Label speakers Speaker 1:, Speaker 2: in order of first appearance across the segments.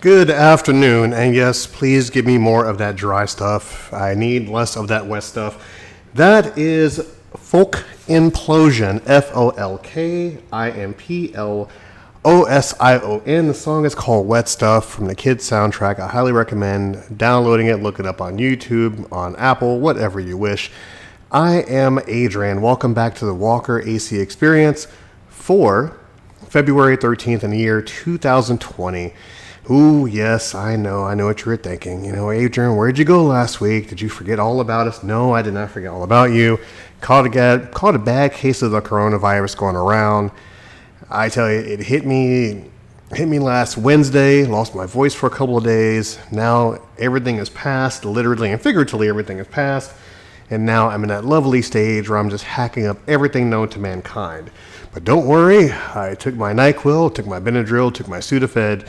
Speaker 1: Good afternoon, and yes, please give me more of that dry stuff. I need less of that wet stuff. That is Folk Implosion, F O L K I M P L O S I O N. The song is called Wet Stuff from the Kids soundtrack. I highly recommend downloading it, look it up on YouTube, on Apple, whatever you wish. I am Adrian. Welcome back to the Walker AC Experience for February 13th in the year 2020. Ooh, yes, I know. I know what you were thinking. You know, Adrian, where'd you go last week? Did you forget all about us? No, I did not forget all about you. Caught a, caught a bad case of the coronavirus going around. I tell you, it hit me hit me last Wednesday, lost my voice for a couple of days. Now everything is past, literally and figuratively everything is past. And now I'm in that lovely stage where I'm just hacking up everything known to mankind. But don't worry, I took my NyQuil, took my Benadryl, took my Sudafed,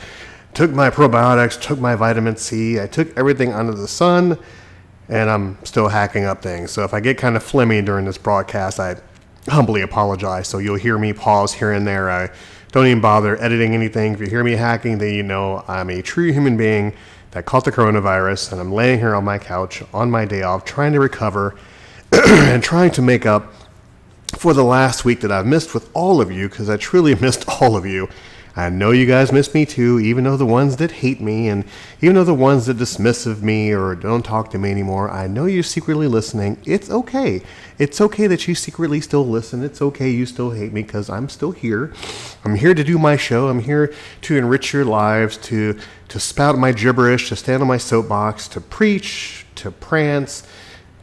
Speaker 1: took my probiotics, took my vitamin C, I took everything under the sun, and I'm still hacking up things. So if I get kind of flimmy during this broadcast, I humbly apologize. So you'll hear me pause here and there. I don't even bother editing anything. If you hear me hacking, then you know I'm a true human being that caught the coronavirus, and I'm laying here on my couch on my day off, trying to recover and trying to make up for the last week that I've missed with all of you, because I truly missed all of you. I know you guys miss me too, even though the ones that hate me and even though the ones that dismiss of me or don't talk to me anymore, I know you're secretly listening. It's okay. It's okay that you secretly still listen. It's okay you still hate me because I'm still here. I'm here to do my show. I'm here to enrich your lives, to to spout my gibberish, to stand on my soapbox, to preach, to prance,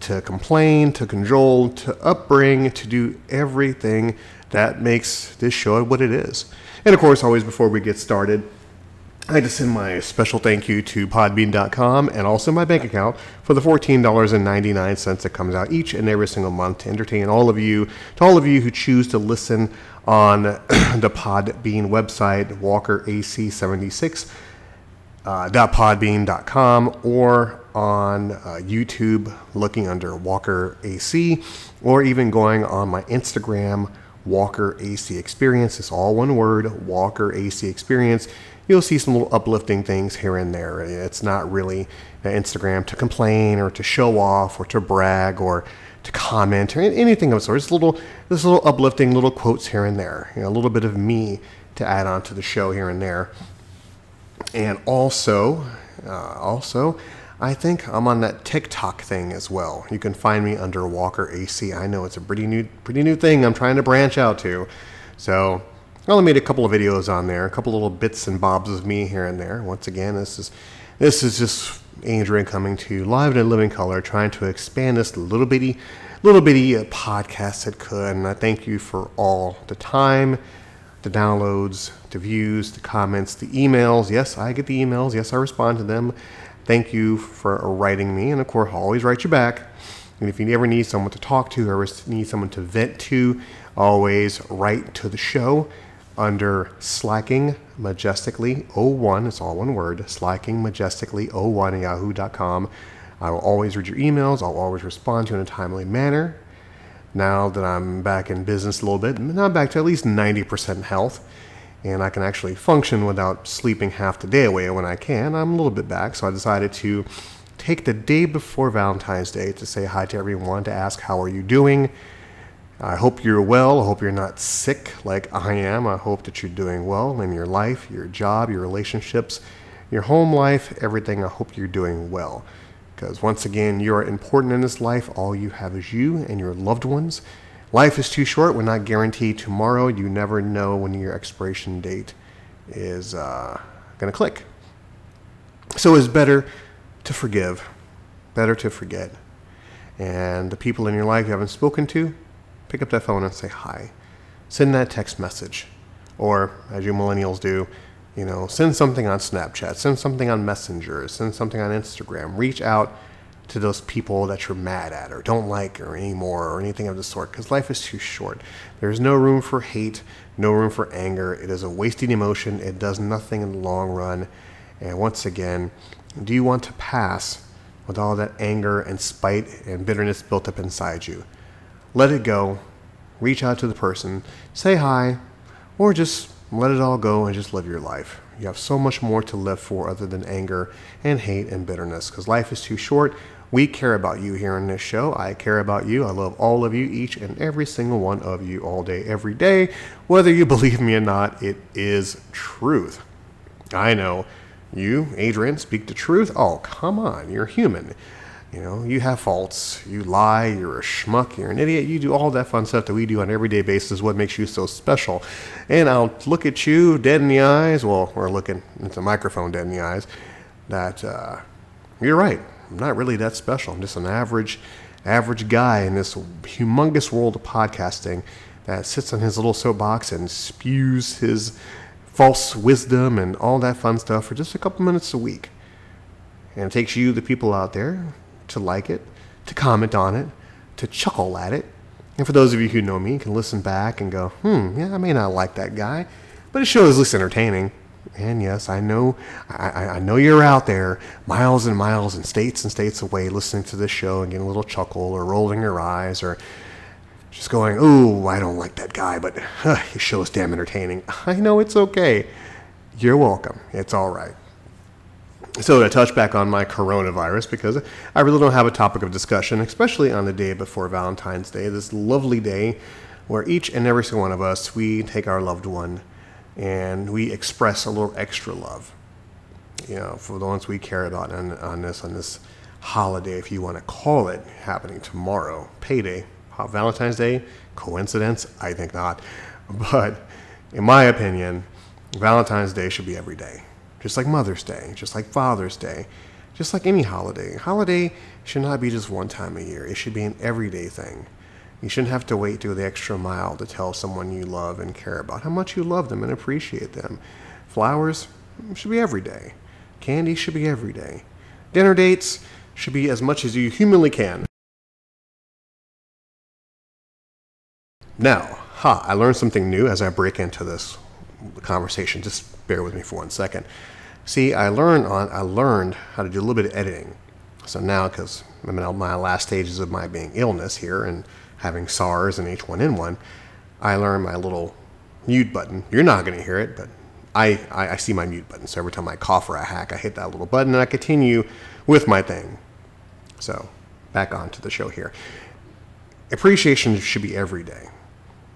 Speaker 1: to complain, to cajole, to upbring, to do everything that makes this show what it is. And of course, always before we get started, I would to send my special thank you to Podbean.com and also my bank account for the $14.99 that comes out each and every single month to entertain all of you, to all of you who choose to listen on the Podbean website, WalkerAC76. Uh, or on uh, YouTube looking under Walker AC or even going on my Instagram Walker AC Experience. It's all one word, Walker AC Experience. You'll see some little uplifting things here and there. It's not really Instagram to complain or to show off or to brag or to comment or anything of the sort. It's little, this little uplifting little quotes here and there. You know, a little bit of me to add on to the show here and there. And also, uh, also, I think I'm on that TikTok thing as well. You can find me under Walker AC. I know it's a pretty new, pretty new thing I'm trying to branch out to. So I only made a couple of videos on there, a couple little bits and bobs of me here and there. Once again, this is this is just Adrian coming to you live in a living color, trying to expand this little bitty, little bitty uh, podcast that could. And I thank you for all the time, the downloads, the views, the comments, the emails. Yes, I get the emails. Yes, I respond to them. Thank you for writing me, and of course, I'll always write you back. And if you ever need someone to talk to or need someone to vent to, always write to the show under slacking majestically 01. It's all one word slacking majestically 01 at yahoo.com. I will always read your emails. I'll always respond to you in a timely manner. Now that I'm back in business a little bit, not back to at least 90% health, and I can actually function without sleeping half the day away when I can. I'm a little bit back, so I decided to take the day before Valentine's Day to say hi to everyone, to ask how are you doing. I hope you're well. I hope you're not sick like I am. I hope that you're doing well in your life, your job, your relationships, your home life, everything. I hope you're doing well. Because once again, you're important in this life. All you have is you and your loved ones. Life is too short. We're not guaranteed tomorrow. You never know when your expiration date is uh, going to click. So it's better to forgive, better to forget. And the people in your life you haven't spoken to, pick up that phone and say hi. Send that text message. Or, as you millennials do, you know, send something on Snapchat, send something on Messenger, send something on Instagram. Reach out to those people that you're mad at or don't like or anymore or anything of the sort because life is too short. There's no room for hate, no room for anger. It is a wasting emotion. It does nothing in the long run. And once again, do you want to pass with all that anger and spite and bitterness built up inside you? Let it go. Reach out to the person, say hi, or just let it all go and just live your life. You have so much more to live for other than anger and hate and bitterness because life is too short. We care about you here on this show. I care about you. I love all of you, each and every single one of you, all day, every day. Whether you believe me or not, it is truth. I know you, Adrian, speak the truth. Oh, come on, you're human. You know, you have faults. You lie. You're a schmuck. You're an idiot. You do all that fun stuff that we do on an everyday basis. What makes you so special? And I'll look at you dead in the eyes. Well, we're looking into the microphone dead in the eyes. That uh, you're right. I'm not really that special. I'm just an average, average guy in this humongous world of podcasting that sits on his little soapbox and spews his false wisdom and all that fun stuff for just a couple minutes a week. And it takes you, the people out there, to like it, to comment on it, to chuckle at it. And for those of you who know me, you can listen back and go, hmm, yeah, I may not like that guy, but his show is at least entertaining. And yes, I know, I, I know you're out there, miles and miles and states and states away, listening to this show and getting a little chuckle or rolling your eyes or just going, "Ooh, I don't like that guy, but uh, his show is damn entertaining." I know it's okay. You're welcome. It's all right. So to touch back on my coronavirus, because I really don't have a topic of discussion, especially on the day before Valentine's Day, this lovely day where each and every single one of us, we take our loved one and we express a little extra love, you know, for the ones we care about on, on this, on this holiday, if you want to call it, happening tomorrow, payday, Valentine's Day, coincidence? I think not. But in my opinion, Valentine's Day should be every day just like Mother's Day, just like Father's Day, just like any holiday. Holiday should not be just one time a year, it should be an everyday thing. You shouldn't have to wait to the extra mile to tell someone you love and care about how much you love them and appreciate them. Flowers should be every day. Candy should be every day. Dinner dates should be as much as you humanly can. Now, ha, I learned something new as I break into this conversation. Just bear with me for one second. See, I learned on I learned how to do a little bit of editing. So now, because I'm in my last stages of my being illness here and having SARS and H1N1, I learned my little mute button. You're not going to hear it, but I, I, I see my mute button. So every time I cough or I hack, I hit that little button and I continue with my thing. So back on to the show here. Appreciation should be every day.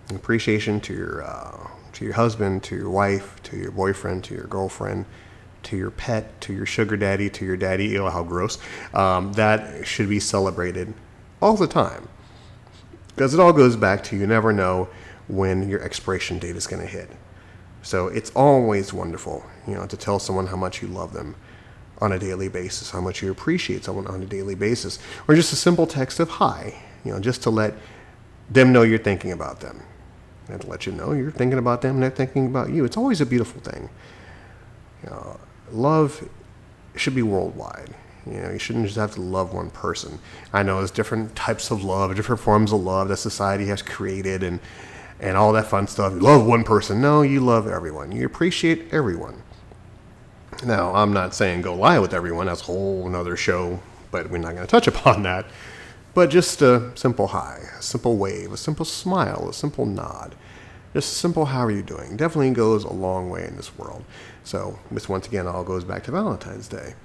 Speaker 1: Appreciation to your uh, to your husband, to your wife, to your boyfriend, to your girlfriend, to your pet, to your sugar daddy, to your daddy. Oh, how gross. Um, that should be celebrated all the time. Because it all goes back to you never know when your expiration date is going to hit. So it's always wonderful, you know, to tell someone how much you love them on a daily basis, how much you appreciate someone on a daily basis, or just a simple text of hi, you know, just to let them know you're thinking about them and to let you know you're thinking about them and they're thinking about you. It's always a beautiful thing. You know, love should be worldwide. You know, you shouldn't just have to love one person. I know there's different types of love, different forms of love that society has created, and and all that fun stuff. You love one person. No, you love everyone. You appreciate everyone. Now, I'm not saying go lie with everyone. That's a whole another show, but we're not going to touch upon that. But just a simple hi, a simple wave, a simple smile, a simple nod. Just a simple how are you doing definitely goes a long way in this world. So this once again all goes back to Valentine's Day.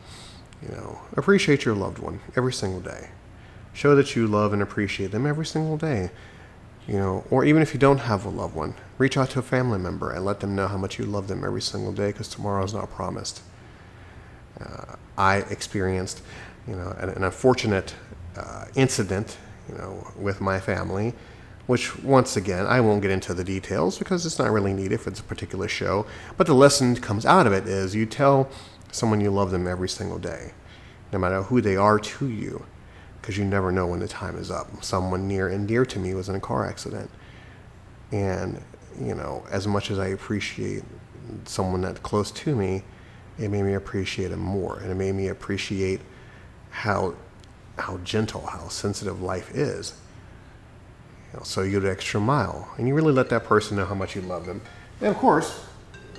Speaker 1: You know, appreciate your loved one every single day. Show that you love and appreciate them every single day. You know, or even if you don't have a loved one, reach out to a family member and let them know how much you love them every single day because tomorrow is not promised. Uh, I experienced, you know, an, an unfortunate uh, incident, you know, with my family, which once again I won't get into the details because it's not really needed it's a particular show. But the lesson comes out of it is you tell someone you love them every single day, no matter who they are to you, because you never know when the time is up. Someone near and dear to me was in a car accident, and you know, as much as I appreciate someone that close to me, it made me appreciate him more, and it made me appreciate how how gentle, how sensitive life is. So you go extra mile, and you really let that person know how much you love them. And of course,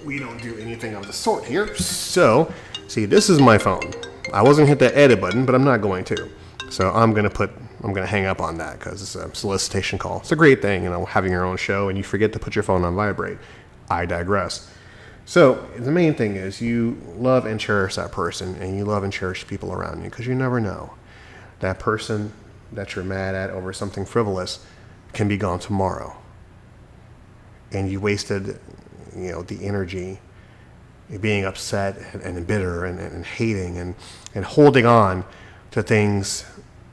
Speaker 1: we don't do anything of the sort here. So, see, this is my phone. I wasn't hit the edit button, but I'm not going to. So I'm gonna put, I'm gonna hang up on that because it's a solicitation call. It's a great thing, you know, having your own show and you forget to put your phone on vibrate. I digress. So the main thing is you love and cherish that person, and you love and cherish people around you because you never know. That person that you're mad at over something frivolous can be gone tomorrow, and you wasted, you know, the energy being upset and, and bitter and, and hating and, and holding on to things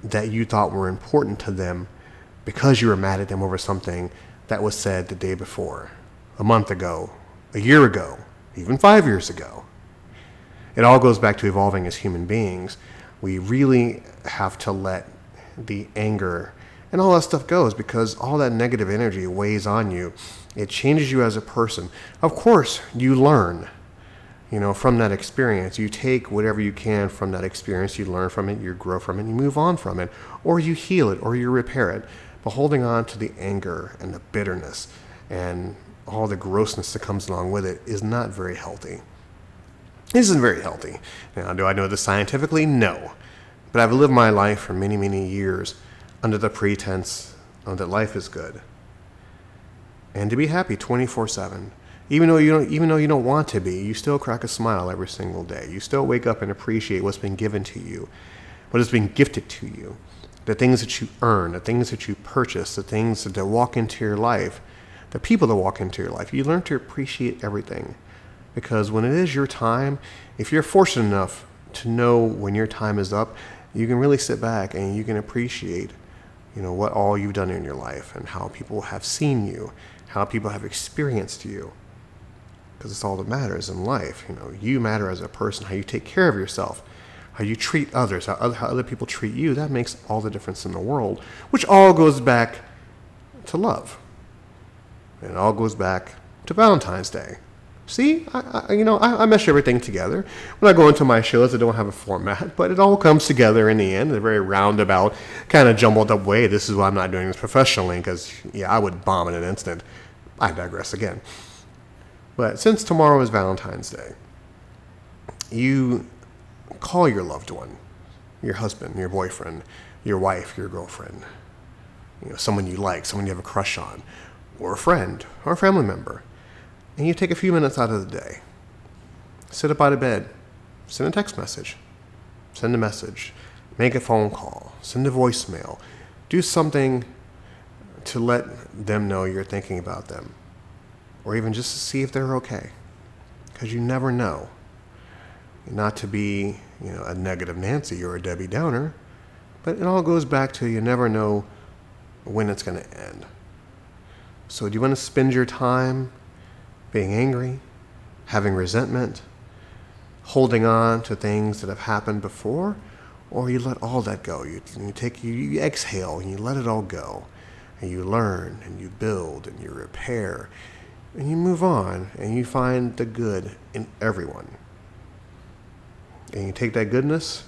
Speaker 1: that you thought were important to them because you were mad at them over something that was said the day before, a month ago, a year ago, even five years ago. It all goes back to evolving as human beings. We really have to let the anger and all that stuff goes because all that negative energy weighs on you. It changes you as a person. Of course, you learn you know, from that experience. You take whatever you can from that experience, you learn from it, you grow from it, you move on from it, or you heal it, or you repair it. But holding on to the anger and the bitterness and all the grossness that comes along with it is not very healthy. It isn't very healthy. Now, do I know this scientifically? No. But I've lived my life for many, many years under the pretense that life is good. And to be happy 24 7 even though you don't even though you don't want to be you still crack a smile every single day. You still wake up and appreciate what's been given to you what has been gifted to you the things that you earn the things that you purchase the things that walk into your life the people that walk into your life. You learn to appreciate everything because when it is your time if you're fortunate enough to know when your time is up you can really sit back and you can appreciate you know what all you've done in your life and how people have seen you how people have experienced you because it's all that matters in life. You know, you matter as a person, how you take care of yourself, how you treat others, how other, how other people treat you. That makes all the difference in the world, which all goes back to love. And it all goes back to Valentine's Day. See, I, I, you know, I, I mesh everything together. When I go into my shows, I don't have a format, but it all comes together in the end in a very roundabout, kind of jumbled up way. This is why I'm not doing this professionally, because, yeah, I would bomb in an instant. I digress again. But since tomorrow is Valentine's Day, you call your loved one, your husband, your boyfriend, your wife, your girlfriend, you know, someone you like, someone you have a crush on, or a friend, or a family member, and you take a few minutes out of the day. Sit up by the bed, send a text message, send a message, make a phone call, send a voicemail, do something to let them know you're thinking about them or even just to see if they're okay. Because you never know. Not to be, you know, a negative Nancy or a Debbie Downer, but it all goes back to you never know when it's going to end. So, do you want to spend your time being angry, having resentment, holding on to things that have happened before, or you let all that go? You, you take you, you exhale and you let it all go, and you learn and you build and you repair and you move on and you find the good in everyone. And you take that goodness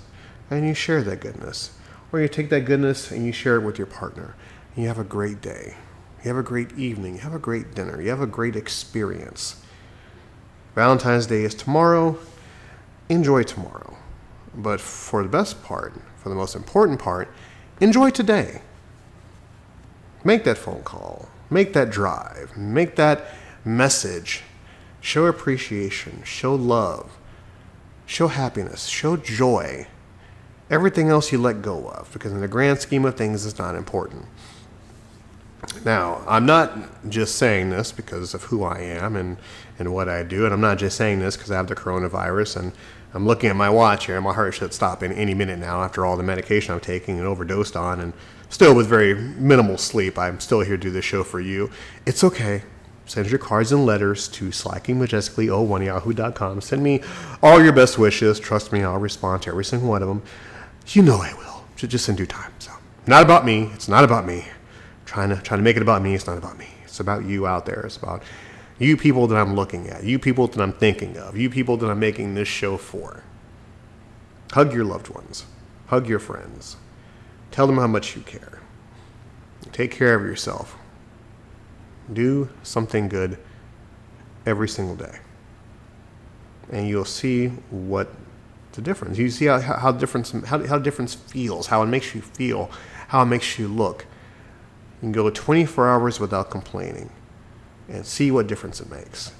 Speaker 1: and you share that goodness. Or you take that goodness and you share it with your partner. And you have a great day. You have a great evening. You have a great dinner. You have a great experience. Valentine's Day is tomorrow. Enjoy tomorrow. But for the best part, for the most important part, enjoy today. Make that phone call. Make that drive. Make that message. Show appreciation, show love, show happiness, show joy. Everything else you let go of, because in the grand scheme of things, it's not important. Now, I'm not just saying this because of who I am and, and what I do, and I'm not just saying this because I have the coronavirus and I'm looking at my watch here, and my heart should stop in any minute now after all the medication I'm taking and overdosed on, and still with very minimal sleep. I'm still here to do this show for you. It's okay. Send your cards and letters to slackingmajestically01yahoo.com. Send me all your best wishes. Trust me, I'll respond to every single one of them. You know I will. Just in due time. So, not about me. It's not about me. Trying to trying to make it about me. It's not about me. It's about you out there. It's about you people that I'm looking at. You people that I'm thinking of. You people that I'm making this show for. Hug your loved ones. Hug your friends. Tell them how much you care. Take care of yourself. Do something good every single day. And you'll see what the difference. You see how, how difference how, how difference feels, how it makes you feel, how it makes you look. You can go 24 hours without complaining and see what difference it makes.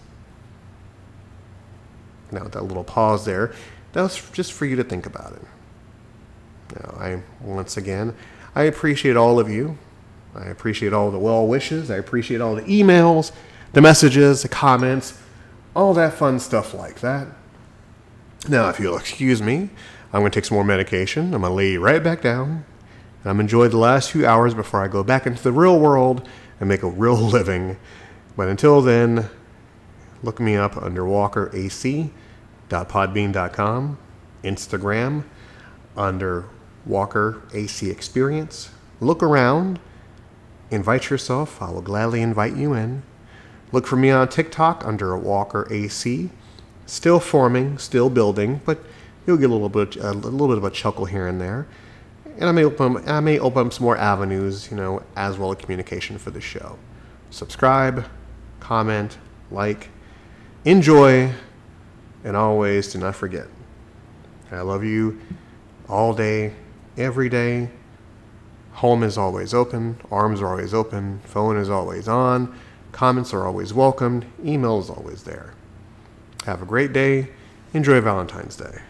Speaker 1: Now, with that little pause there, that was just for you to think about it. Now, I, once again, I appreciate all of you. I appreciate all the well wishes. I appreciate all the emails, the messages, the comments, all that fun stuff like that. Now, if you'll excuse me, I'm going to take some more medication. I'm going to lay right back down. And I'm enjoy the last few hours before I go back into the real world and make a real living. But until then, look me up under walkerac.podbean.com, Instagram under Walker AC Experience. Look around, invite yourself. I will gladly invite you in. Look for me on TikTok under Walker AC. Still forming, still building, but you'll get a little bit a little bit of a chuckle here and there. And I may open I may open up some more avenues, you know, as well as communication for the show. Subscribe, comment, like, enjoy, and always do not forget. I love you all day, every day. Home is always open, arms are always open, phone is always on, comments are always welcomed, email is always there. Have a great day. Enjoy Valentine's Day.